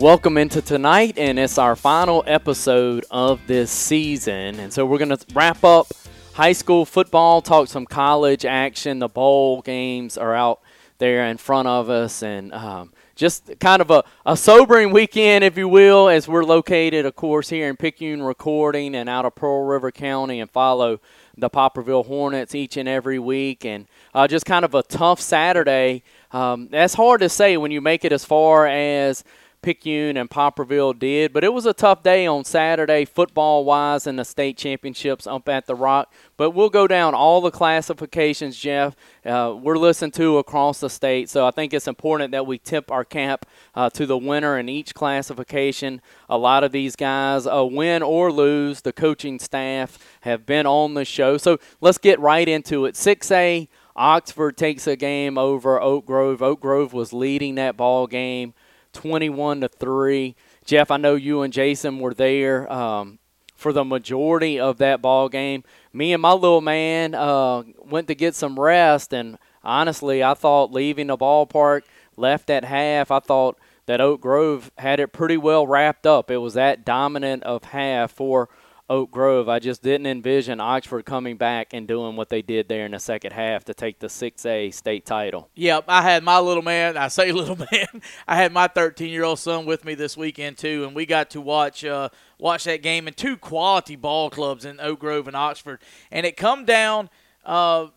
Welcome into tonight, and it's our final episode of this season. And so we're going to wrap up high school football, talk some college action. The bowl games are out there in front of us, and um, just kind of a, a sobering weekend, if you will, as we're located, of course, here in Picayune recording and out of Pearl River County and follow the Poplarville Hornets each and every week. And uh, just kind of a tough Saturday. Um, that's hard to say when you make it as far as Picayune and Poplarville did. But it was a tough day on Saturday, football wise, in the state championships up at the Rock. But we'll go down all the classifications, Jeff. Uh, we're listened to across the state, so I think it's important that we tip our cap uh, to the winner in each classification. A lot of these guys, uh, win or lose, the coaching staff have been on the show. So let's get right into it. 6A. Oxford takes a game over Oak Grove. Oak Grove was leading that ball game 21 to 3. Jeff, I know you and Jason were there um, for the majority of that ball game. Me and my little man uh, went to get some rest, and honestly, I thought leaving the ballpark, left at half, I thought that Oak Grove had it pretty well wrapped up. It was that dominant of half for Oak Grove. I just didn't envision Oxford coming back and doing what they did there in the second half to take the 6A state title. Yep, I had my little man, I say little man, I had my 13 year old son with me this weekend too, and we got to watch. Uh, watch that game in two quality ball clubs in Oak Grove and Oxford, and it come down uh,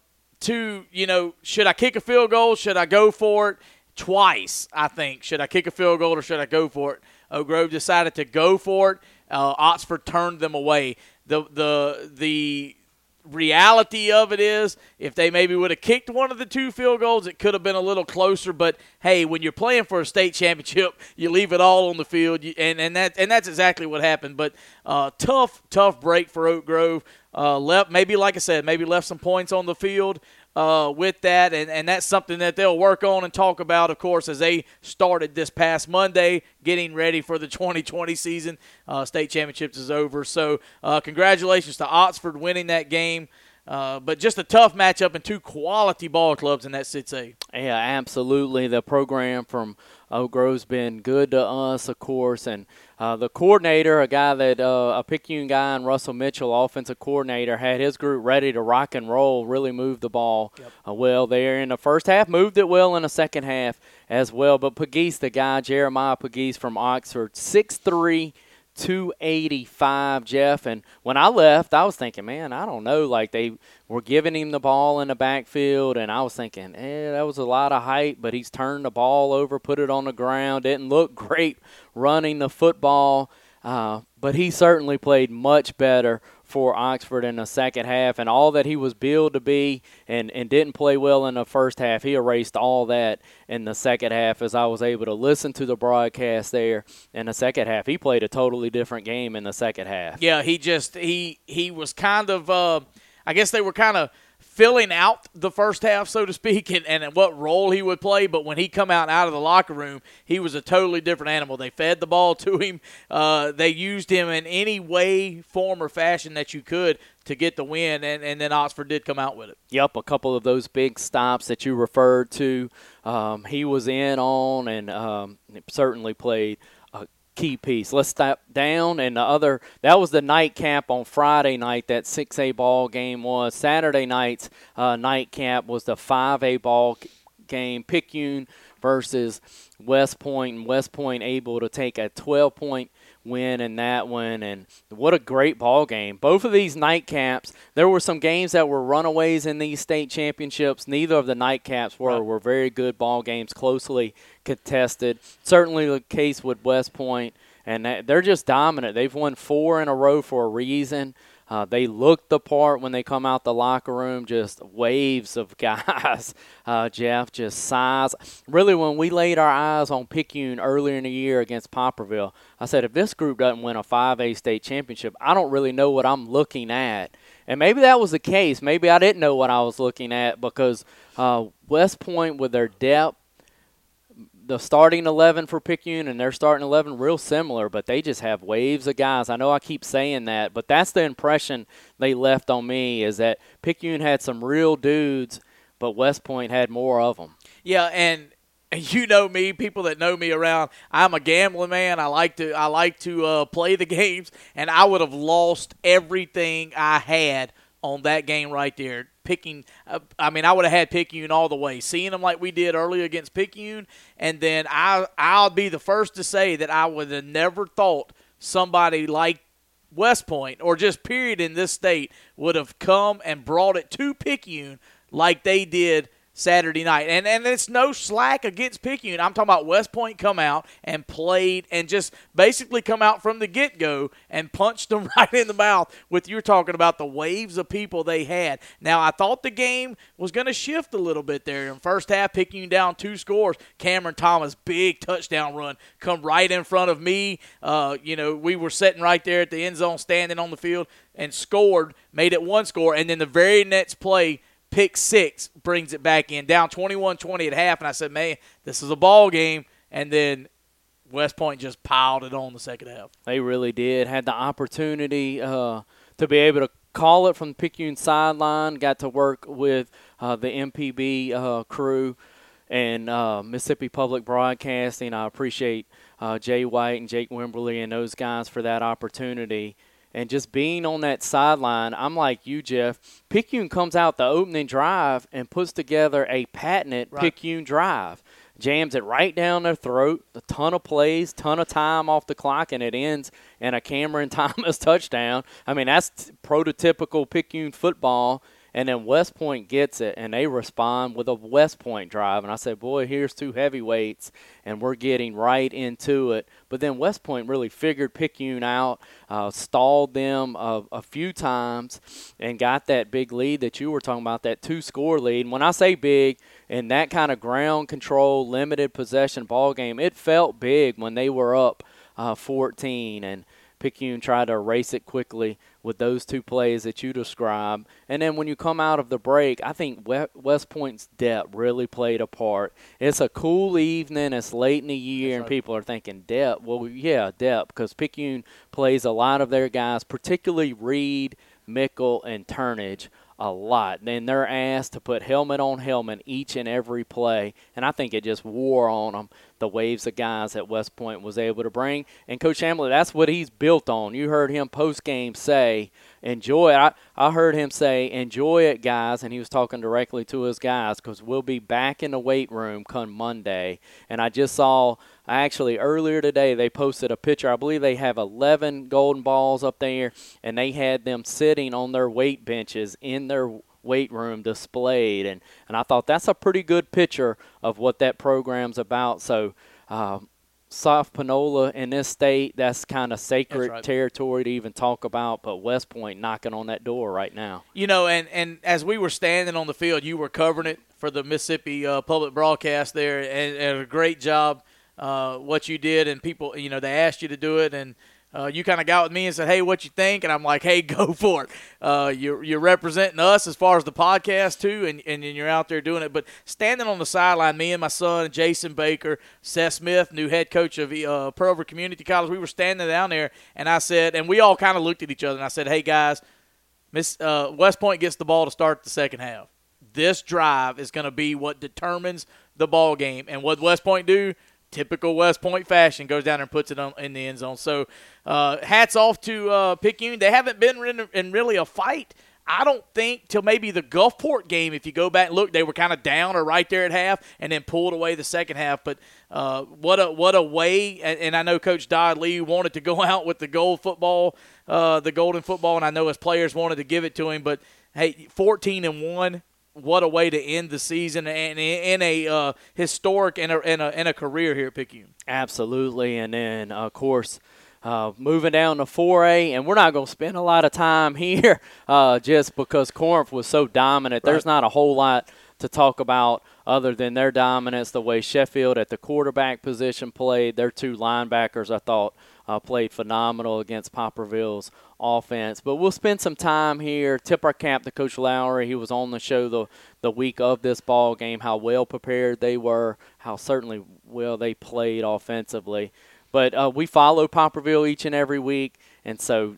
to you know should I kick a field goal? Should I go for it? Twice, I think. Should I kick a field goal or should I go for it? Oak Grove decided to go for it. Uh, Oxford turned them away. The the the reality of it is if they maybe would have kicked one of the two field goals it could have been a little closer. But hey when you're playing for a state championship you leave it all on the field. And and that and that's exactly what happened. But uh, tough tough break for oak grove. Uh, left maybe like i said maybe left some points on the field uh, with that, and, and that's something that they'll work on and talk about, of course, as they started this past Monday, getting ready for the 2020 season. Uh, state championships is over, so uh, congratulations to Oxford winning that game. Uh, but just a tough matchup and two quality ball clubs in that 6A. Yeah, absolutely. The program from Oak Grove's been good to us, of course, and uh, the coordinator, a guy that uh, a Picayune guy, and Russell Mitchell, offensive coordinator, had his group ready to rock and roll. Really moved the ball yep. uh, well there in the first half. Moved it well in the second half as well. But Pegues, the guy, Jeremiah Pegues from Oxford, six three 285, Jeff. And when I left, I was thinking, man, I don't know. Like they were giving him the ball in the backfield, and I was thinking, eh, that was a lot of height, but he's turned the ball over, put it on the ground. Didn't look great running the football, uh, but he certainly played much better for Oxford in the second half, and all that he was billed to be and, and didn't play well in the first half, he erased all that in the second half as I was able to listen to the broadcast there in the second half. He played a totally different game in the second half. Yeah, he just he he was kind of uh, I guess they were kind of filling out the first half, so to speak, and, and what role he would play. But when he come out out of the locker room, he was a totally different animal. They fed the ball to him. Uh, they used him in any way, form, or fashion that you could to get the win, and, and then Oxford did come out with it. Yep, a couple of those big stops that you referred to, um, he was in on and um, certainly played key piece. Let's step down and the other that was the nightcap on Friday night. That 6A ball game was Saturday night's uh, nightcap was the 5A ball game. Picayune versus West Point, and West Point able to take a 12 point win in that one. And what a great ball game. Both of these nightcaps, there were some games that were runaways in these state championships. Neither of the nightcaps were, right. were very good ball games, closely contested. Certainly the case with West Point, and they're just dominant. They've won four in a row for a reason. Uh, they look the part when they come out the locker room, just waves of guys. Uh, Jeff, just size. Really, when we laid our eyes on Picayune earlier in the year against Poplarville, I said, if this group doesn't win a 5A state championship, I don't really know what I'm looking at. And maybe that was the case. Maybe I didn't know what I was looking at because uh, West Point, with their depth, the starting 11 for Picayune and their starting 11 real similar, but they just have waves of guys. I know I keep saying that, but that's the impression they left on me is that Picayune had some real dudes, but West Point had more of them. Yeah, and you know me, people that know me around, I'm a gambling man. I like to I like to uh, play the games, and I would have lost everything I had on that game right there. Picking, uh, I mean, I would have had Picayune all the way. Seeing them like we did earlier against Picayune, and then I I'll be the first to say that I would have never thought somebody like West Point or just period in this state would have come and brought it to Picayune like they did Saturday night. And and it's no slack against Picayune. I'm talking about West Point come out and played and just basically come out from the get go and punched them right in the mouth with you're talking about the waves of people they had. Now I thought the game was going to shift a little bit there. In first half, Picayune down two scores. Cameron Thomas, big touchdown run, come right in front of me. Uh, you know, we were sitting right there at the end zone, standing on the field, and scored, made it one score, and then the very next play pick six brings it back in, down 21-20 at half, and I said, man, this is a ball game, and then West Point just piled it on the second half. They really did. Had the opportunity uh, to be able to call it from the Picayune sideline. Got to work with uh, the MPB uh, crew and uh, Mississippi Public Broadcasting. I appreciate uh, Jay White and Jake Wimberly and those guys for that opportunity and just being on that sideline, I'm like you, Jeff. Picayune comes out the opening drive and puts together a patented right. Picayune drive. Jams it right down their throat. A ton of plays, ton of time off the clock, and it ends in a Cameron Thomas touchdown. I mean, that's prototypical Picayune football and then West Point gets it, and they respond with a West Point drive. And I said, boy, here's two heavyweights, and we're getting right into it. But then West Point really figured Picayune out, uh, stalled them a, a, few times, and got that big lead that you were talking about, that two-score lead. And when I say big, in that kind of ground control, limited possession ball game, it felt big when they were up uh, 14, and Picayune tried to erase it quickly with those two plays that you described. And then when you come out of the break, I think West Point's depth really played a part. It's a cool evening. It's late in the year, and people are thinking depth. Well, yeah, depth, because Picayune plays a lot of their guys, particularly Reed, Mickle, and Turnage a lot. Then they're asked to put helmet on helmet each and every play, and I think it just wore on them the waves of guys that West Point was able to bring. And Coach Hamlet, that's what he's built on. You heard him post game say, "Enjoy." It. I I heard him say, "Enjoy it, guys," and he was talking directly to his guys because we'll be back in the weight room come Monday. And I just saw. Actually, earlier today, they posted a picture. I believe they have 11 golden balls up there, and they had them sitting on their weight benches in their weight room displayed. And, and I thought that's a pretty good picture of what that program's about. So, uh, South Panola in this state, that's kind of sacred right. territory to even talk about. But West Point knocking on that door right now. You know, and, and as we were standing on the field, you were covering it for the Mississippi uh, public broadcast there, and, and a great job uh, what you did, and people, you know, they asked you to do it, and uh, you kind of got with me and said, "Hey, what you think?" And I'm like, "Hey, go for it. Uh, you're you're representing us as far as the podcast too, and, and you're out there doing it." But standing on the sideline, me and my son, Jason Baker, Seth Smith, new head coach of uh, Pearl River Community College, we were standing down there, and I said, and we all kind of looked at each other, and I said, "Hey guys, Miss uh, West Point gets the ball to start the second half. This drive is going to be what determines the ball game, and what West Point do." Typical West Point fashion, goes down and puts it on, in the end zone. So, uh, hats off to uh, Picayune. They haven't been in, in, really a fight. I don't think till maybe the Gulfport game. If you go back and look, they were kind of down or right there at half, and then pulled away the second half. But uh, what a what a way! And, and, I know Coach Dodd Lee wanted to go out with the gold football, uh, the golden football, and I know his players wanted to give it to him. But hey, 14 and one what a way to end the season and in a uh, historic and a, and, a, and a career here at Picayune. Absolutely, and then of course. Uh, moving down to 4A, and we're not going to spend a lot of time here uh, just because Corinth was so dominant. Right. There's not a whole lot to talk about other than their dominance, the way Sheffield at the quarterback position played. Their two linebackers, I thought, uh, played phenomenal against Poplarville's offense. But we'll spend some time here. Tip our cap to Coach Lowry. He was on the show the the week of this ball game. How well prepared they were. How certainly well they played offensively. But uh, we follow Poplarville each and every week, and so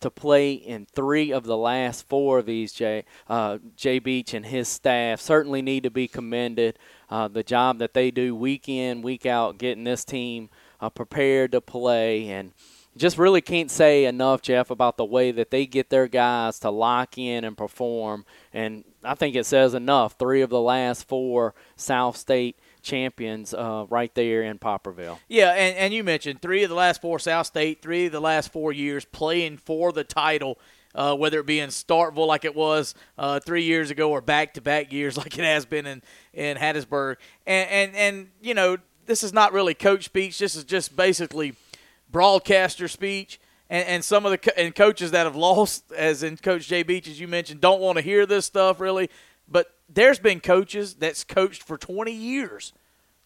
to play in three of the last four of these, Jay, uh, Jay Beach and his staff certainly need to be commended. uh, the job that they do week in, week out, getting this team uh, prepared to play. And just really can't say enough, Jeff, about the way that they get their guys to lock in and perform. And I think it says enough. Three of the last four South State champions uh, right there in Poplarville. Yeah, and, and you mentioned three of the last four South State, three of the last four years playing for the title. Uh, whether it be in Starkville like it was uh, three years ago or back-to-back years like it has been in in Hattiesburg, and and and you know this is not really coach speech. This is just basically broadcaster speech. And, and some of the co- and coaches that have lost, as in Coach Jay Beach, as you mentioned, don't want to hear this stuff really. But there's been coaches that's coached for 20 years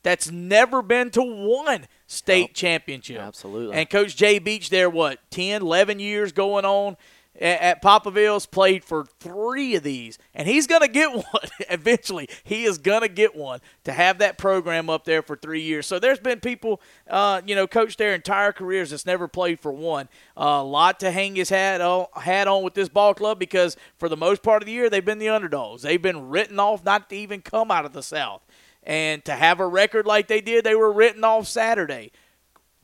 that's never been to one state championship. Absolutely. And Coach Jay Beach there, what, 10, 11 years going on at, Poplarville's, played for three of these. And he's going to get one eventually. He is going to get one to have that program up there for three years. So there's been people, uh, you know, coached their entire careers that's never played for one. A lot to hang his hat on, hat on with this ball club because for the most part of the year, they've been the underdogs. They've been written off not to even come out of the South. And to have a record like they did, they were written off Saturday.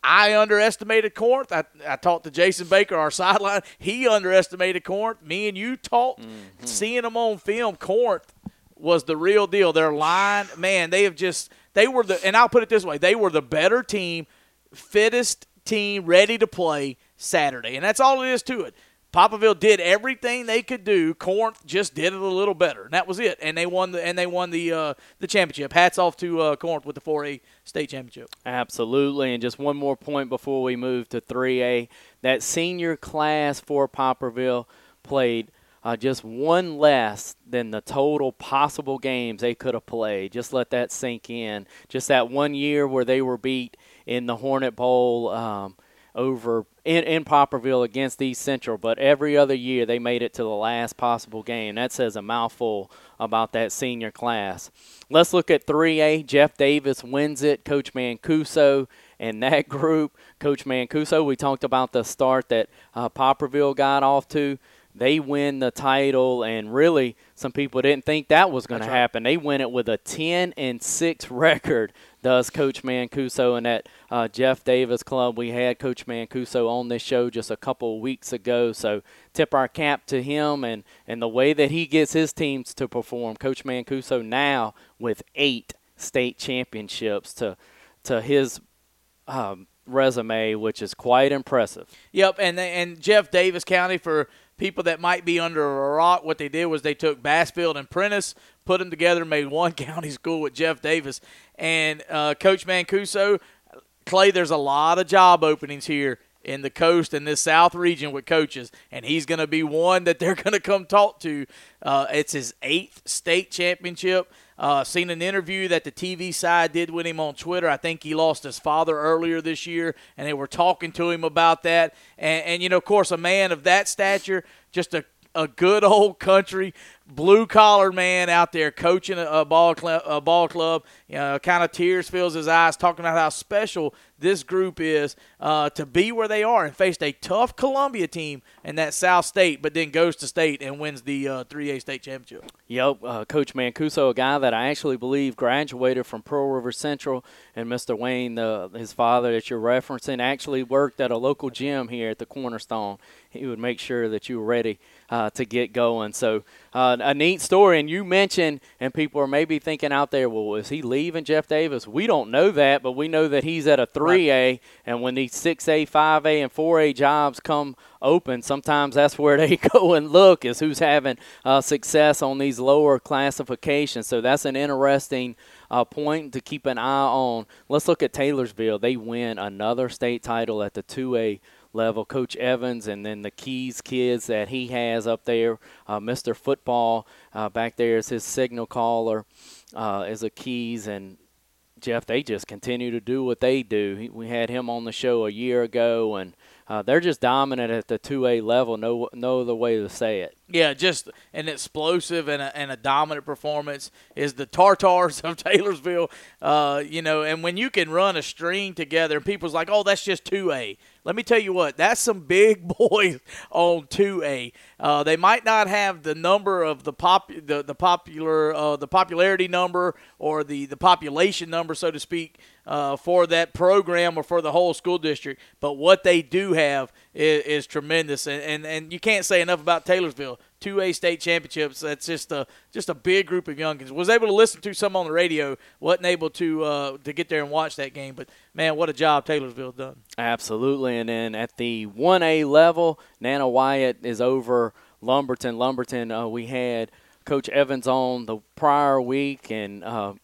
I underestimated Corinth. I, I talked to Jason Baker, our sideline. He underestimated Corinth. Me and you talked. Mm-hmm. Seeing them on film, Corinth was the real deal. Their line, man, they have just they were the and I'll put it this way: they were the better team, fittest team, ready to play Saturday, and that's all it is to it. Poplarville did everything they could do. Corinth just did it a little better, and that was it. And they won the and they won the uh, the championship. Hats off to uh, Corinth with the 4A state championship. Absolutely. And just one more point before we move to 3A. That senior class for Poplarville played uh, just one less than the total possible games they could have played. Just let that sink in. Just that one year where they were beat in the Hornet Bowl. Um, over in, in Poplarville against East Central, but every other year they made it to the last possible game. That says a mouthful about that senior class. Let's look at 3A. Jeff Davis wins it. Coach Mancuso and that group. Coach Mancuso, we talked about the start that uh, Poplarville got off to they win the title and really some people didn't think that was going to happen they win it with a 10 and 6 record does coach mancuso and that uh, jeff davis club we had coach mancuso on this show just a couple weeks ago so tip our cap to him and, and the way that he gets his teams to perform coach mancuso now with eight state championships to to his um, resume, which is quite impressive. Yep, and and Jeff Davis County for people that might be under a rock, what they did was they took Bassfield and Prentiss, put them together, made one county school with Jeff Davis. And uh, Coach Mancuso, Clay, there's a lot of job openings here in the coast and this south region with coaches, and he's going to be one that they're going to come talk to. Uh, it's his eighth state championship. Uh, seen an interview that the TV side did with him on Twitter. I think he lost his father earlier this year, and they were talking to him about that. And, and you know, of course, a man of that stature, just a a good old country blue collar man out there coaching a, a ball club, a ball club. You know, kind of tears fills his eyes talking about how special this group is uh, to be where they are and faced a tough Columbia team in that South State, but then goes to state and wins the uh, 3A state championship. Yep, uh, Coach Mancuso, a guy that I actually believe graduated from Pearl River Central, and Mr. Wayne, the, his father that you're referencing, actually worked at a local gym here at the Cornerstone. He would make sure that you were ready uh, to get going. So uh, a neat story. And you mentioned, and people are maybe thinking out there, well, is he leaving Jeff Davis? We don't know that, but we know that he's at a 3A. Right. And when these 6A, 5A, and 4A jobs come open, sometimes that's where they go and look is who's having uh, success on these lower classifications. So that's an interesting uh, point to keep an eye on. Let's look at Taylorsville. They win another state title at the 2A level. Coach Evans and then the Keyes kids that he has up there. Uh, Mr. Football uh, back there is his signal caller, uh, is a Keyes. And Jeff, they just continue to do what they do. we had him on the show a year ago, and uh, they're just dominant at the 2A level. No, no other way to say it. Yeah, just an explosive and a, and a dominant performance is the Tartars of Taylorsville. Uh, you know, and when you can run a string together, and people's like, "Oh, that's just 2A." Let me tell you what, that's some big boys on 2A. Uh, they might not have the number of the pop, the, the popular, uh, the popularity number or the the population number, so to speak, uh, for that program or for the whole school district. But what they do have is, is tremendous, and, and and you can't say enough about Taylorsville. Two A state championships. That's just a just a big group of youngins. Was able to listen to some on the radio. wasn't able to uh, to get there and watch that game. But man, what a job Taylorsville done. Absolutely. And then at the one A level, Nanih Waiya is over Lumberton. Lumberton, uh, we had Coach Evans on the prior week, and uh,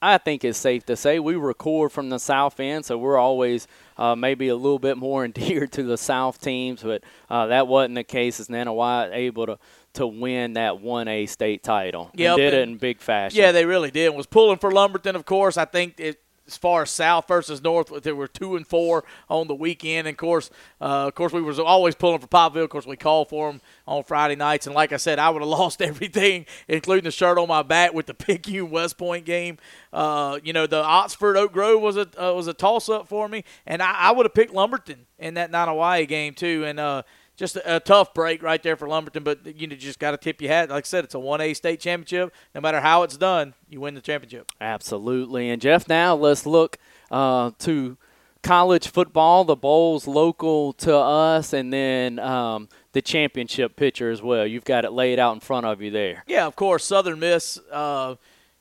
I think it's safe to say we record from the south end, so we're always uh, maybe a little bit more endeared to the south teams, but uh, that wasn't the case. As Nanih Waiya able to to win that 1A state title. Yep, did it in big fashion. Yeah, they really did. Was pulling for Lumberton, of course. I think it, as far as South versus North, there were two and four on the weekend. And of course, uh, of course, we was always pulling for Popville. Of course, we called for them on Friday nights. And like I said, I would have lost everything, including the shirt on my back with the Picayune West Point game. Uh, you know, the Oxford Oak Grove was a uh, was a toss up for me, and I, I would have picked Lumberton in that Hawaii game too. And uh, just a, a tough break right there for Lumberton, but you know, just got to tip your hat. Like I said, it's a 1A state championship. No matter how it's done, you win the championship. Absolutely. And Jeff, now let's look uh, to college football, the bowls local to us, and then um, the championship picture as well. You've got it laid out in front of you there. Yeah, of course, Southern Miss. Uh,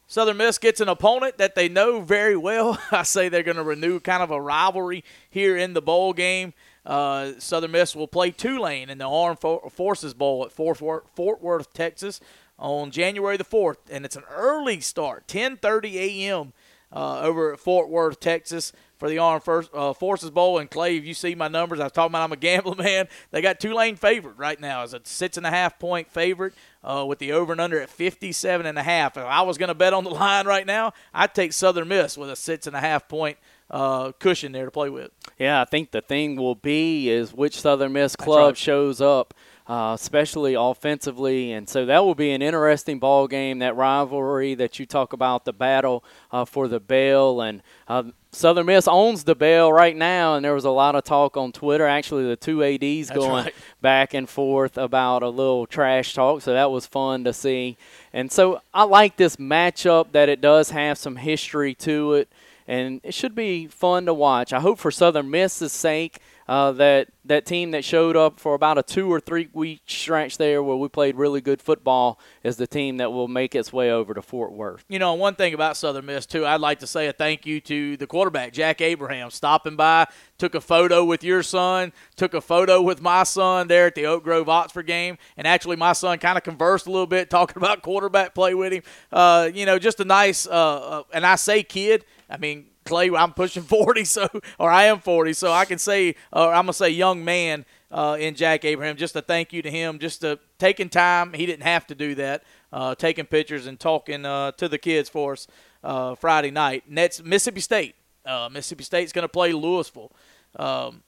Southern Miss gets an opponent that they know very well. I say they're going to renew kind of a rivalry here in the bowl game. Uh, Southern Miss will play Tulane in the Armed Forces Bowl at Fort Fort Worth, Texas, on January the fourth, and it's an early start, 10:30 a.m. Uh, over at Fort Worth, Texas, for the Armed First, uh, Forces Bowl. And Clay, if you see my numbers, I was talking about I'm a gambling man. They got Tulane favored right now as a six and a half point favorite. Uh, with the over and under at 57 and a half. If I was going to bet on the line right now, I'd take Southern Miss with a six and a half point uh, cushion there to play with. Yeah, I think the thing will be is which Southern Miss club right. shows up, uh, especially offensively, and so that will be an interesting ball game. That rivalry that you talk about, the battle uh, for the bell, and uh, Southern Miss owns the bell right now. And there was a lot of talk on Twitter. Actually, the two ads That's going right. back and forth about a little trash talk, so that was fun to see. And so I like this matchup that it does have some history to it and it should be fun to watch. I hope for Southern Miss's sake uh, that that team that showed up for about a two or three week stretch there where we played really good football is the team that will make its way over to Fort Worth. You know, one thing about Southern Miss too, I'd like to say a thank you to the quarterback Jack Abraham stopping by, took a photo with your son, took a photo with my son there at the Oak Grove Oxford game, and actually my son kind of conversed a little bit talking about quarterback play with him. Uh, you know, just a nice, uh, uh, and I say kid, I mean Clay, I'm pushing 40, so or I am 40, so I can say, or I'm gonna say young man uh, in Jack Abraham. Just a thank you to him, just to taking time. He didn't have to do that, uh, taking pictures and talking uh, to the kids for us uh, Friday night. That's Mississippi State. Uh, Mississippi State's gonna play Louisville. Um,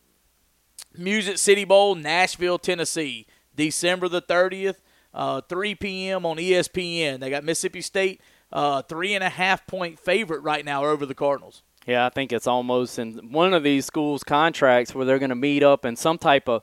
Music City Bowl, Nashville, Tennessee, December the 30th, uh, 3 p.m. on ESPN. They got Mississippi State, three and a half point favorite right now over the Cardinals. Yeah, I think it's almost in one of these schools' contracts where they're going to meet up in some type of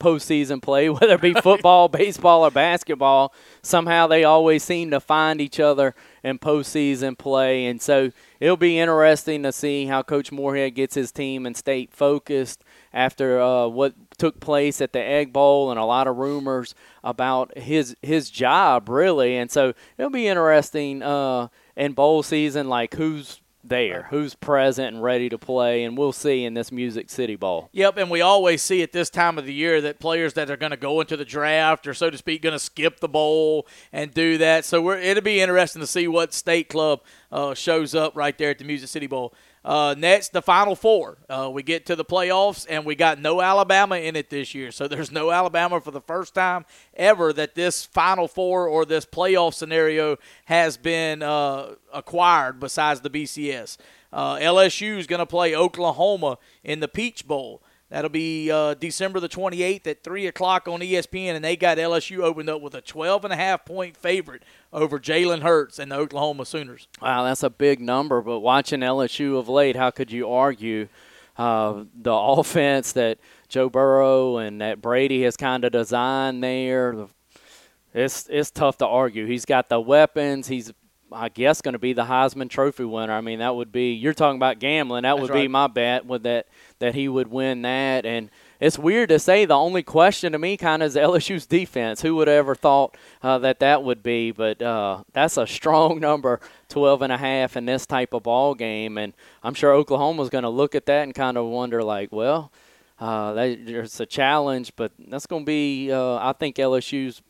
postseason play, whether it be football, baseball, or basketball. Somehow they always seem to find each other in postseason play. And so it'll be interesting to see how Coach Moorhead gets his team and state focused after uh, what took place at the Egg Bowl and a lot of rumors about his his job, really. And so it'll be interesting uh, in bowl season, like who's there, who's present and ready to play, and we'll see in this Music City Bowl. Yep, and we always see at this time of the year that players that are going to go into the draft or so to speak going to skip the bowl and do that. So we're, it'll be interesting to see what state club uh, shows up right there at the Music City Bowl. Uh, next, the Final Four. Uh, we get to the playoffs, and we got no Alabama in it this year. So there's no Alabama for the first time ever that this Final Four or this playoff scenario has been uh, acquired besides the BCS. Uh, LSU is going to play Oklahoma in the Peach Bowl. That'll be uh, December the 28th at 3 o'clock on ESPN, and they got LSU opened up with a 12 and a half point favorite over Jalen Hurts and the Oklahoma Sooners. Wow, that's a big number. But watching LSU of late, how could you argue uh, the offense that Joe Burrow and that Brady has kind of designed there? It's it's tough to argue. He's got the weapons. He's I guess going to be the Heisman Trophy winner. I mean, that would be you're talking about gambling. That That's would right. be my bet with that that he would win that. And it's weird to say. The only question to me kind of is LSU's defense. Who would have ever thought uh, that that would be? But uh, that's a strong number, 12 and a half in this type of ball game. And I'm sure Oklahoma's going to look at that and kind of wonder, like, well. Uh, that, there's a challenge, but that's going to be, uh, I think, LSU's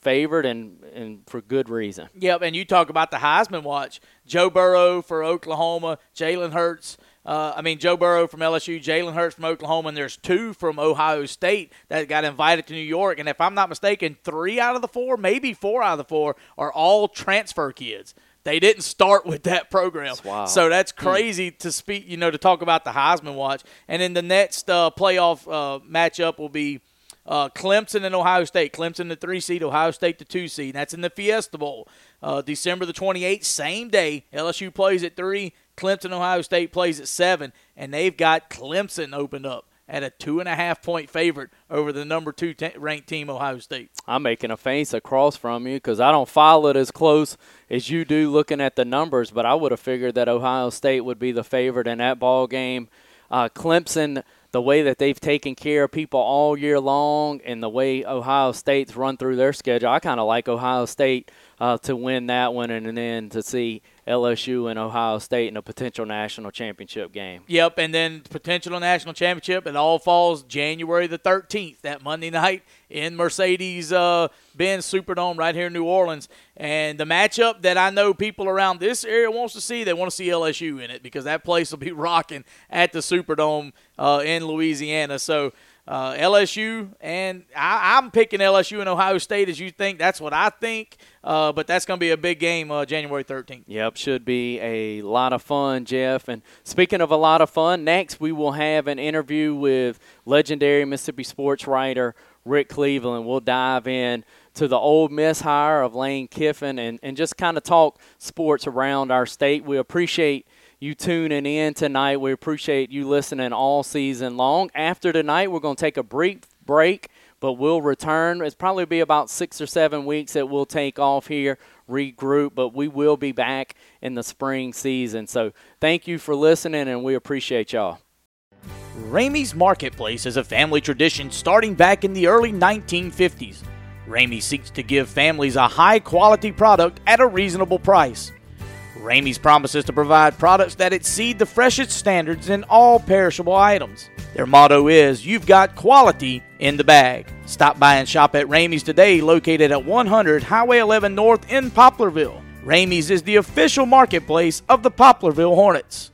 favored and, and for good reason. Yep, and you talk about the Heisman watch. Joe Burrow for Oklahoma, Jalen Hurts. Uh, I mean, Joe Burrow from LSU, Jalen Hurts from Oklahoma, and there's two from Ohio State that got invited to New York. And if I'm not mistaken, three out of the four, maybe four out of the four, are all transfer kids. They didn't start with that program, That's so that's crazy to speak. You know, to talk about the Heisman watch. And then the next uh, playoff uh, matchup will be uh, Clemson and Ohio State. Clemson the three seed, Ohio State the two seed. That's in the Fiesta Bowl, uh, December the 28th, same day. LSU plays at three. Clemson, Ohio State plays at seven, and they've got Clemson opened up at a two and a half point favorite over the number two te- ranked team, Ohio State. I'm making a face across from you because I don't follow it as close as you do looking at the numbers, but I would have figured that Ohio State would be the favorite in that ball game. Uh, Clemson, the way that they've taken care of people all year long and the way Ohio State's run through their schedule, I kind of like Ohio State uh, to win that one and then to see LSU and Ohio State in a potential national championship game. Yep, and then potential national championship. It all falls January the 13th, that Monday night in Mercedes uh, Benz Superdome right here in New Orleans. And the matchup that I know people around this area wants to see, they want to see LSU in it because that place will be rocking at the Superdome uh, in Louisiana. So. Uh, LSU and I, I'm picking LSU and Ohio State as you think. That's what I think. Uh, but that's going to be a big game uh, January 13th. Yep, should be a lot of fun, Jeff. And speaking of a lot of fun, next we will have an interview with legendary Mississippi sports writer Rick Cleveland. We'll dive in to the Ole Miss hire of Lane Kiffin and, and just kind of talk sports around our state. We appreciate you tuning in tonight. We appreciate you listening all season long. After tonight, we're going to take a brief break, but we'll return. It's probably be about six or seven weeks that we'll take off here, regroup, but we will be back in the spring season. So thank you for listening, and we appreciate y'all. Ramey's Marketplace is a family tradition starting back in the early 1950s. Ramey seeks to give families a high quality product at a reasonable price. Ramey's promises to provide products that exceed the freshest standards in all perishable items. Their motto is You've got quality in the bag. Stop by and shop at Ramey's today, located at 100 Highway 11 North in Poplarville. Ramey's is the official marketplace of the Poplarville Hornets.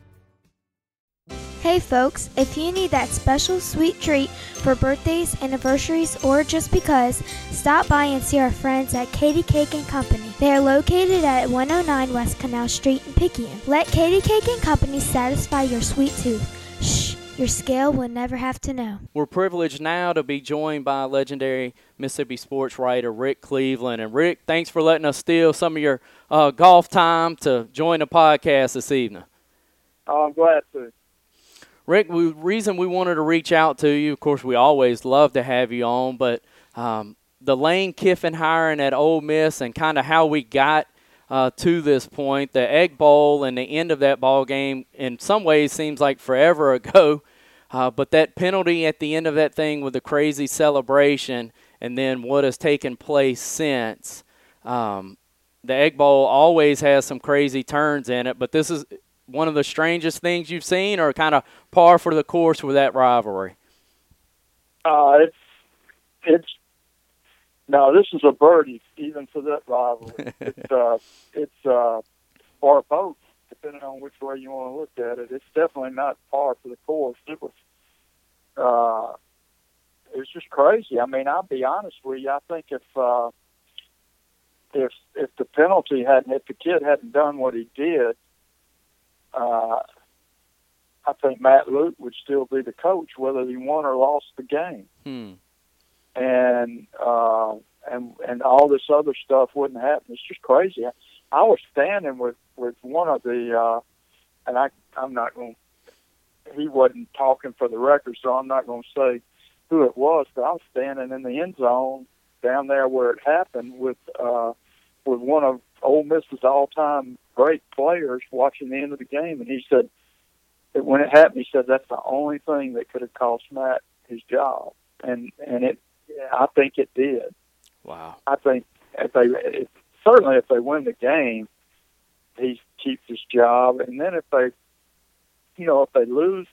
Hey folks, if you need that special sweet treat for birthdays, anniversaries, or just because, stop by and see our friends at Katie Cake and Company. They are located at 109 West Canal Street in Picayune. Let Katie Cake and Company satisfy your sweet tooth. Shh, your scale will never have to know. We're privileged now to be joined by legendary Mississippi sports writer Rick Cleveland. And Rick, thanks for letting us steal some of your uh, golf time to join the podcast this evening. Oh, I'm glad to. Rick, the reason we wanted to reach out to you, of course, we always love to have you on, but um, the Lane Kiffin hiring at Ole Miss and kind of how we got uh, to this point, the Egg Bowl and the end of that ball game, in some ways seems like forever ago. Uh, but that penalty at the end of that thing with the crazy celebration, and then what has taken place since. Um, the Egg Bowl always has some crazy turns in it, but this is one of the strangest things you've seen, or kind of par for the course with that rivalry? Uh, it's it's no, this is a birdie even for that rivalry. it's uh, it's uh, or both, depending on which way you want to look at it. It's definitely not par for the course. It was uh, it was just crazy. I mean, I'll be honest with you. I think if uh, if if the penalty hadn't, if the kid hadn't done what he did, uh, I think Matt Luke would still be the coach whether he won or lost the game. Hmm. And uh, and and all this other stuff wouldn't happen. It's just crazy. I, I was standing with with one of the, uh, and I I'm not going. He wasn't talking for the record, so I'm not going to say who it was. But I was standing in the end zone down there where it happened with uh, with one of Ole Miss's all time great players watching the end of the game, and he said that when it happened, he said that's the only thing that could have cost Matt his job, and and it I think it did. Wow. I think if they if, certainly if they win the game, he keeps his job, and then if they, you know, if they lose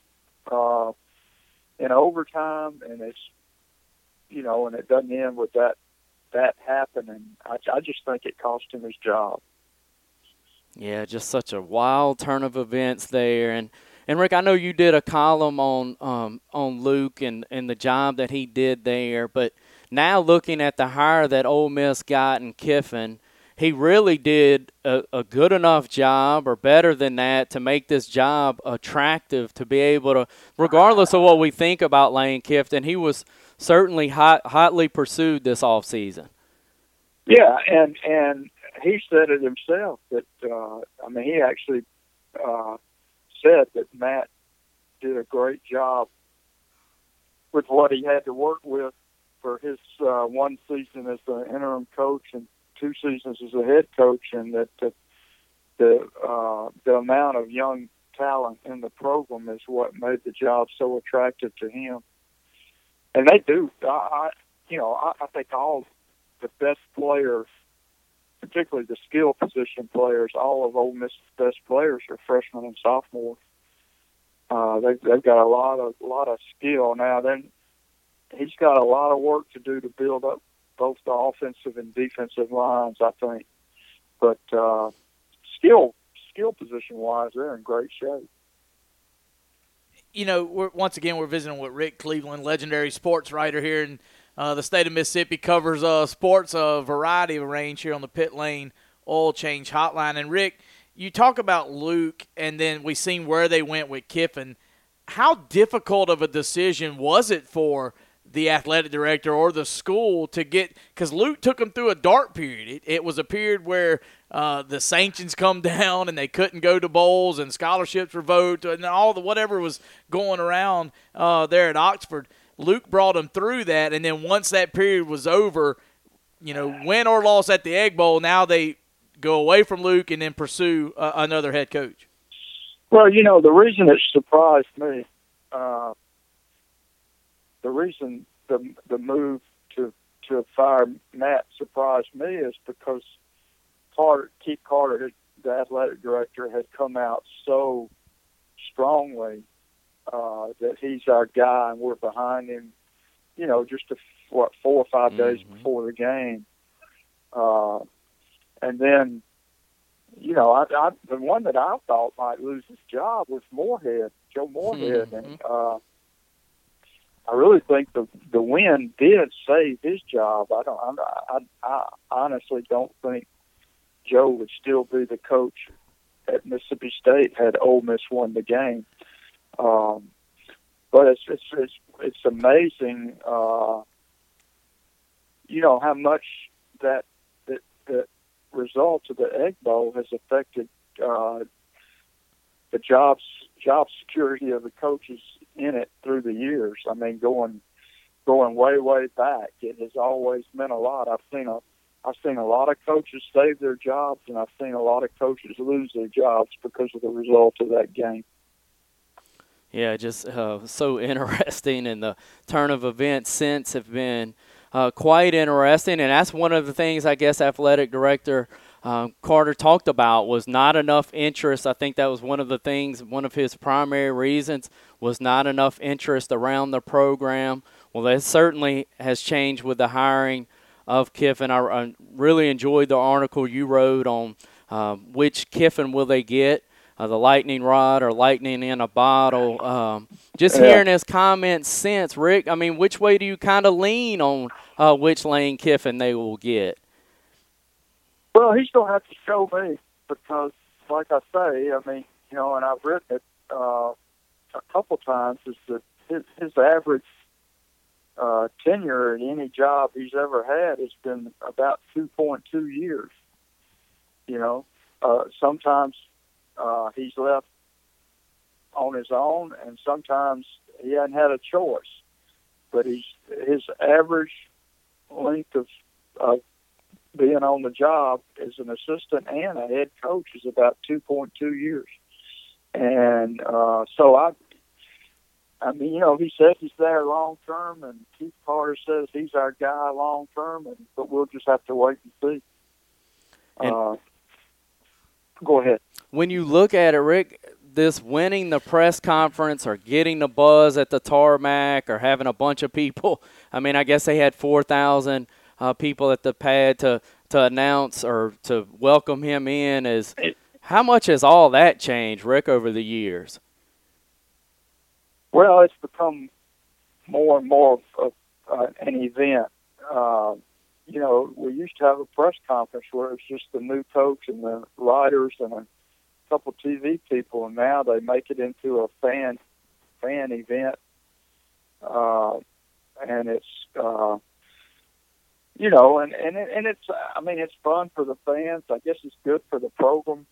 uh, in overtime and it's, you know, and it doesn't end with that that happening, I, I just think it cost him his job. Yeah, just such a wild turn of events there, and and Rick, I know you did a column on um, on Luke and and the job that he did there, but now looking at the hire that Ole Miss got in Kiffin, he really did a, a, good enough job or better than that to make this job attractive to be able to, regardless of what we think about Lane Kiffin, he was certainly hot, hotly pursued this off season. Yeah, and and he said it himself that uh, I mean he actually uh, said that Matt did a great job with what he had to work with for his uh, one season as the interim coach and two seasons as a head coach, and that the the, uh, the amount of young talent in the program is what made the job so attractive to him. And they do, I, I you know, I, I think all the best players, particularly the skill position players, all of Ole Miss's best players are freshmen and sophomores. Uh, they've they've got a lot of lot of skill now. Then he's got a lot of work to do to build up both the offensive and defensive lines, I think. But uh, skill skill position wise, they're in great shape. You know, once again, we're visiting with Rick Cleveland, legendary sports writer here in uh, the state of Mississippi, covers uh, sports a variety of range here on the Pit Lane Oil Change Hotline. And Rick, you talk about Luke, and then we seen where they went with Kiffin. How difficult of a decision was it for the athletic director or the school to get because Luke took them through a dark period. It, it was a period where uh, the sanctions come down and they couldn't go to bowls and scholarships were revoked and all the whatever was going around uh, there at Oxford. Luke brought them through that, and then once that period was over, you know, win or loss at the Egg Bowl, now they go away from Luke and then pursue uh, another head coach. Well, you know, the reason it surprised me. Uh, the reason the the move to to fire Matt surprised me is because Carter, Keith Carter, the athletic director, had come out so strongly uh, that he's our guy and we're behind him. You know, just a, what four or 5 mm-hmm. days before the game, uh, and then you know, I, I the one that I thought might lose his job was Moorhead, Joe Moorhead, mm-hmm. and uh, I really think the the win did save his job. I don't. I, I, I honestly don't think Joe would still be the coach at Mississippi State had Ole Miss won the game. Um, but it's it's it's, it's amazing, uh, you know, how much that that the results of the Egg Bowl has affected uh, the jobs job security of the coaches in it through the years. I mean, going going way way back, it has always meant a lot. I've seen a I've seen a lot of coaches save their jobs, and I've seen a lot of coaches lose their jobs because of the result of that game. Yeah, just uh, so interesting, and the turn of events since have been uh, quite interesting, and that's one of the things I guess athletic director um, Carter talked about was not enough interest. I think that was one of the things, one of his primary reasons was not enough interest around the program. Well, that certainly has changed with the hiring of Kiffin. I, I really enjoyed the article you wrote on uh, which Kiffin will they get. Uh, the lightning rod or lightning in a bottle. Um, just yeah. hearing his comments since, Rick, I mean, which way do you kind of lean on uh, which Lane Kiffin they will get? Well, he's going to have to show me because, like I say, I mean, you know, and I've written it. Uh, a couple times is that his, his average uh, tenure at any job he's ever had has been about 2.2 years. You know, uh, sometimes uh, he's left on his own, and sometimes he hasn't had a choice. But he's his average length of of being on the job as an assistant and a head coach is about 2.2 years. And uh, so I, I mean, you know, he says he's there long term, and Keith Carter says he's our guy long term, and but we'll just have to wait and see. And- uh, go ahead. when you look at it, Rick, this winning the press conference or getting the buzz at the tarmac or having a bunch of people. I mean, I guess they had 4,000 uh, people at the pad to, to announce or to welcome him in. Is How much has all that changed, Rick, over the years? Well, it's become more and more of uh, an event. Uh, you know, we used to have a press conference where it's just the new coach and the writers and a couple TV people, and now they make it into a fan fan event, uh, and it's uh, you know, and and it, and it's I mean it's fun for the fans. I guess it's good for the program.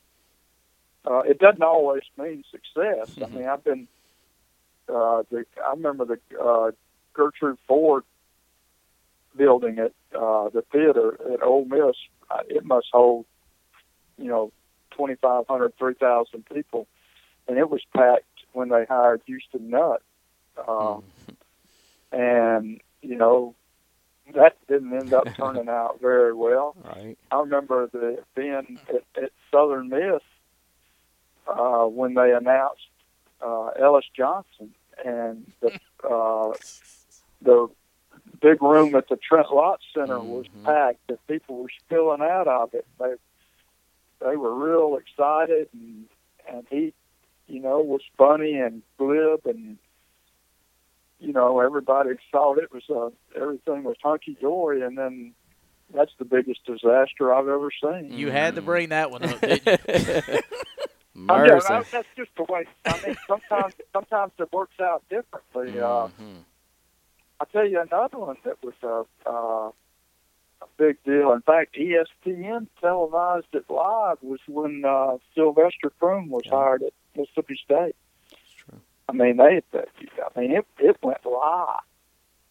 Uh, it doesn't always mean success. I mean, I've been uh, the I remember the uh, Gertrude Ford building at uh, the theater at Ole Miss. Uh, It must hold, you know, 2,500, 3,000 people, and it was packed when they hired Houston Nutt. Uh, And you know, that didn't end up turning out very well. Right. I remember the being at, at Southern Miss uh, when they announced uh, Ellis Johnson and the uh, the big room at the Trent Lott Center was Mhm. packed and people were spilling out of it. They they were real excited and and he you know was funny and glib and you know everybody thought it was uh, everything was hunky dory and then that's the biggest disaster I've ever seen. You had to bring that one up, didn't you? I know, Mercy. that's just the way. I mean, sometimes sometimes it works out differently. Uh, Mhm. I'll tell you another one that was a, uh, a big deal. In fact, ESPN televised it live was when uh, Sylvester Croom was Yeah. hired at Mississippi State. That's true. I mean, they. I mean, it it went live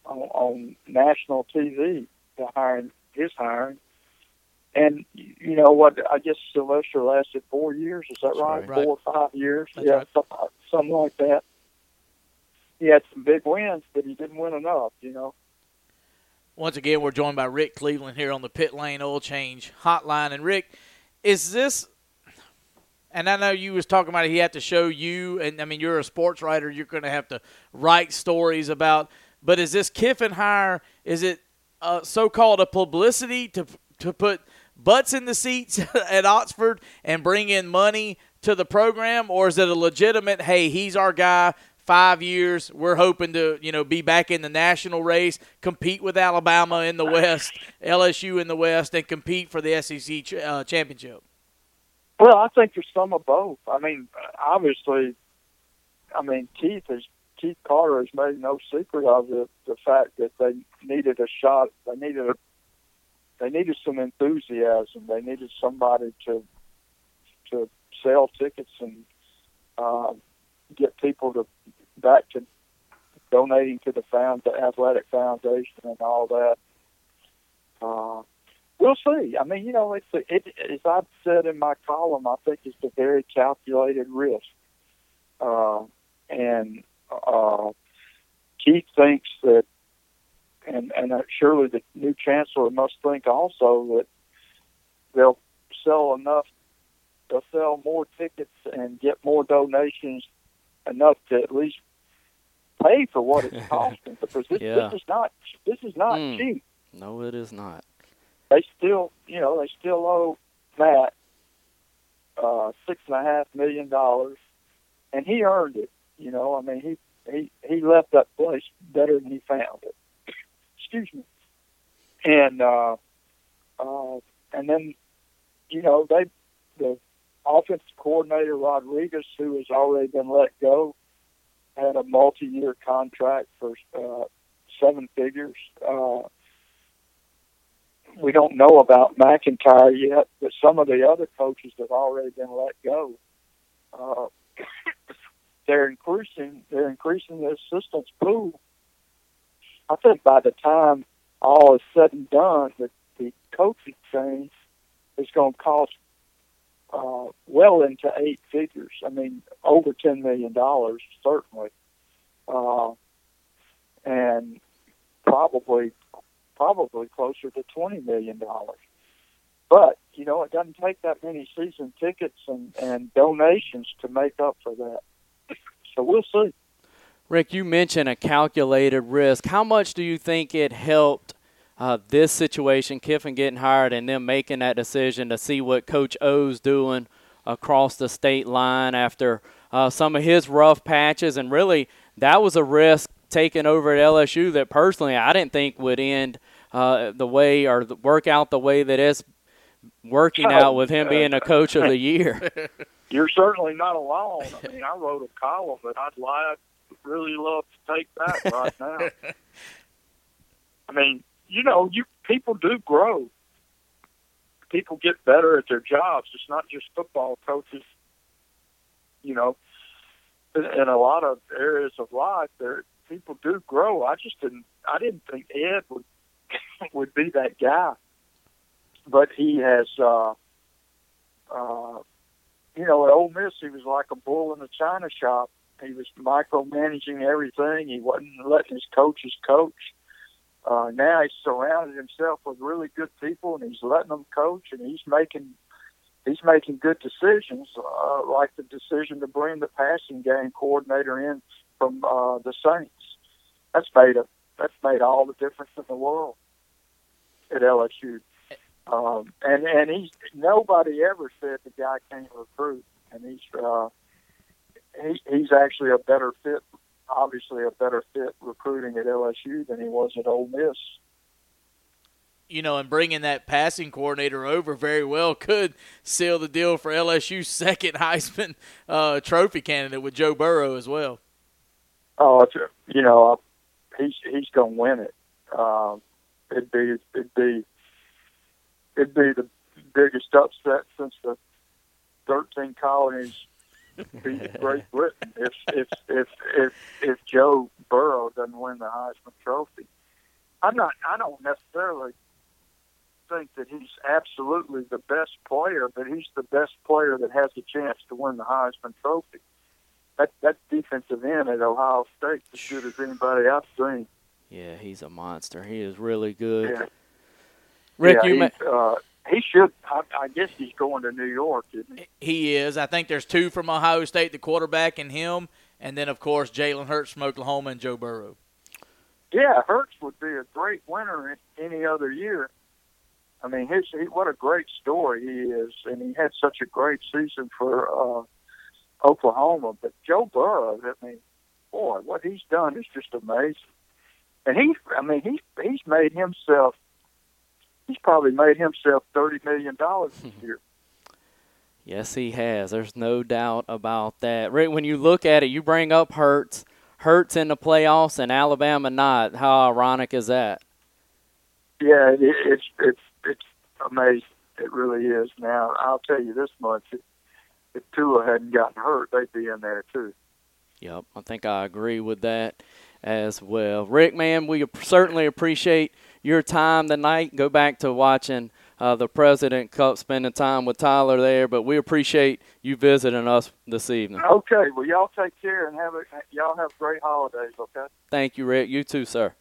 on, on national TV. The hiring, his hiring, and you know what? I guess Sylvester lasted four years. Is that right? right. Four or five years? That's yeah, right. something like that. He had some big wins, but he didn't win enough. You know. Once again, we're joined by Rick Cleveland here on the Pit Lane Oil Change Hotline. And Rick, is this? And I know you was talking about he had to show you, and I mean you're a sports writer, you're going to have to write stories about. But is this Kiffin hire? Is it uh, so-called a publicity to to put butts in the seats at Oxford and bring in money to the program, or is it a legitimate? Hey, he's our guy. Five years, we're hoping to you know be back in the national race, compete with Alabama in the West, LSU in the West, and compete for the SEC ch- uh, championship. Well, I think there's some of both. I mean, obviously, I mean Keith is Keith Carter has made no secret of the the fact that they needed a shot. They needed a they needed some enthusiasm. They needed somebody to to sell tickets and uh, get people to back to donating to the found the athletic foundation and all that. Uh, we'll see. I mean, you know, it's a, it, as I've said in my column, I think it's a very calculated risk. Uh, and uh, Keith thinks that, and and uh, surely the new chancellor must think also that they'll sell enough, they'll sell more tickets and get more donations enough to at least pay for what it's costing because this, Yeah. this is not this is not Mm. cheap No, it is not. they still, you know, they still owe Matt uh, six and a half million dollars, and he earned it. You know, I mean, he he he left that place better than he found it. Excuse me. And uh, uh, and then, you know, they the offensive coordinator Rodriguez, who has already been let go, has multi-year contract for uh, seven figures. Uh, we don't know about MacIntyre yet, but some of the other coaches have already been let go. Uh, they're increasing they're increasing the assistants pool. I think by the time all is said and done, the, the coaching change is going to cost uh, well into eight figures. I mean, over ten million dollars certainly, uh, and probably probably closer to twenty million dollars. But you know, it doesn't take that many season tickets and, and donations to make up for that. So we'll see. Rick, you mentioned a calculated risk. How much do you think it helped uh, this situation, Kiffin getting hired, and them making that decision to see what Coach O's doing across the state line after uh, some of his rough patches? And really, that was a risk taken over at LSU that personally I didn't think would end uh, the way or work out the way that it's working Oh, out with him being a coach of the year. You're certainly not alone. I mean, I wrote a column that I'd like really love to take that right now. I mean, you know, you people do grow. People get better at their jobs. It's not just football coaches. You know, in, a lot of areas of life, there people do grow. I just didn't. I didn't think Ed would would be that guy, but he has. uh uh you know, at Ole Miss, he was like a bull in a china shop. He was micromanaging everything. He wasn't letting his coaches coach. Uh, now he's surrounded himself with really good people, and he's letting them coach, and he's making he's making good decisions, uh, like the decision to bring the passing game coordinator in from uh, the Saints. That's made a that's made all the difference in the world at LSU. Um, and and he's nobody ever said the guy can't recruit, and he's uh, he, he's actually a better fit, obviously a better fit recruiting at LSU than he was at Ole Miss. you know, and bringing that passing coordinator over very well could seal the deal for LSU's second Heisman uh, Trophy candidate with Joe Burrow as well. Oh, it's, you know, he's he's going to win it. Um, it'd be it'd be it'd be the biggest upset since the thirteen colonies beat Great Britain if if if if if Joe Burrow doesn't win the Heisman Trophy. I'm not. I don't necessarily think that he's absolutely the best player, but he's the best player that has a chance to win the Heisman Trophy. That that defensive end at Ohio State as good as anybody I've seen. yeah, he's a monster. He is really good. Yeah. Rick, yeah, you ma- uh, he should. I, I guess he's going to New York, isn't he? He is. I think there's two from Ohio State, the quarterback and him, and then of course Jalen Hurts from Oklahoma and Joe Burrow. Yeah, Hurts would be a great winner in any other year. I mean, his he, what a great story he is, and he had such a great season for uh, Oklahoma. But Joe Burrow, I mean, boy, what he's done is just amazing. And he, I mean, he's he's made himself. He's probably made himself thirty million dollars this year. Yes, he has. There's no doubt about that. Rick, when you look at it, you bring up Hurts. Hurts in the playoffs and Alabama not. How ironic is that? Yeah, it, it's it's it's amazing. It really is. Now, I'll tell you this much: if, if Tua hadn't gotten hurt, they'd be in there too. Yep, I think I agree with that as well. Rick, man, we certainly appreciate your time tonight. Go back to watching uh, the President Cup, spending time with Tyler there, but we appreciate you visiting us this evening. Okay, well, y'all take care and have a y'all have great holidays. Okay. Thank you, Rick. You too, sir.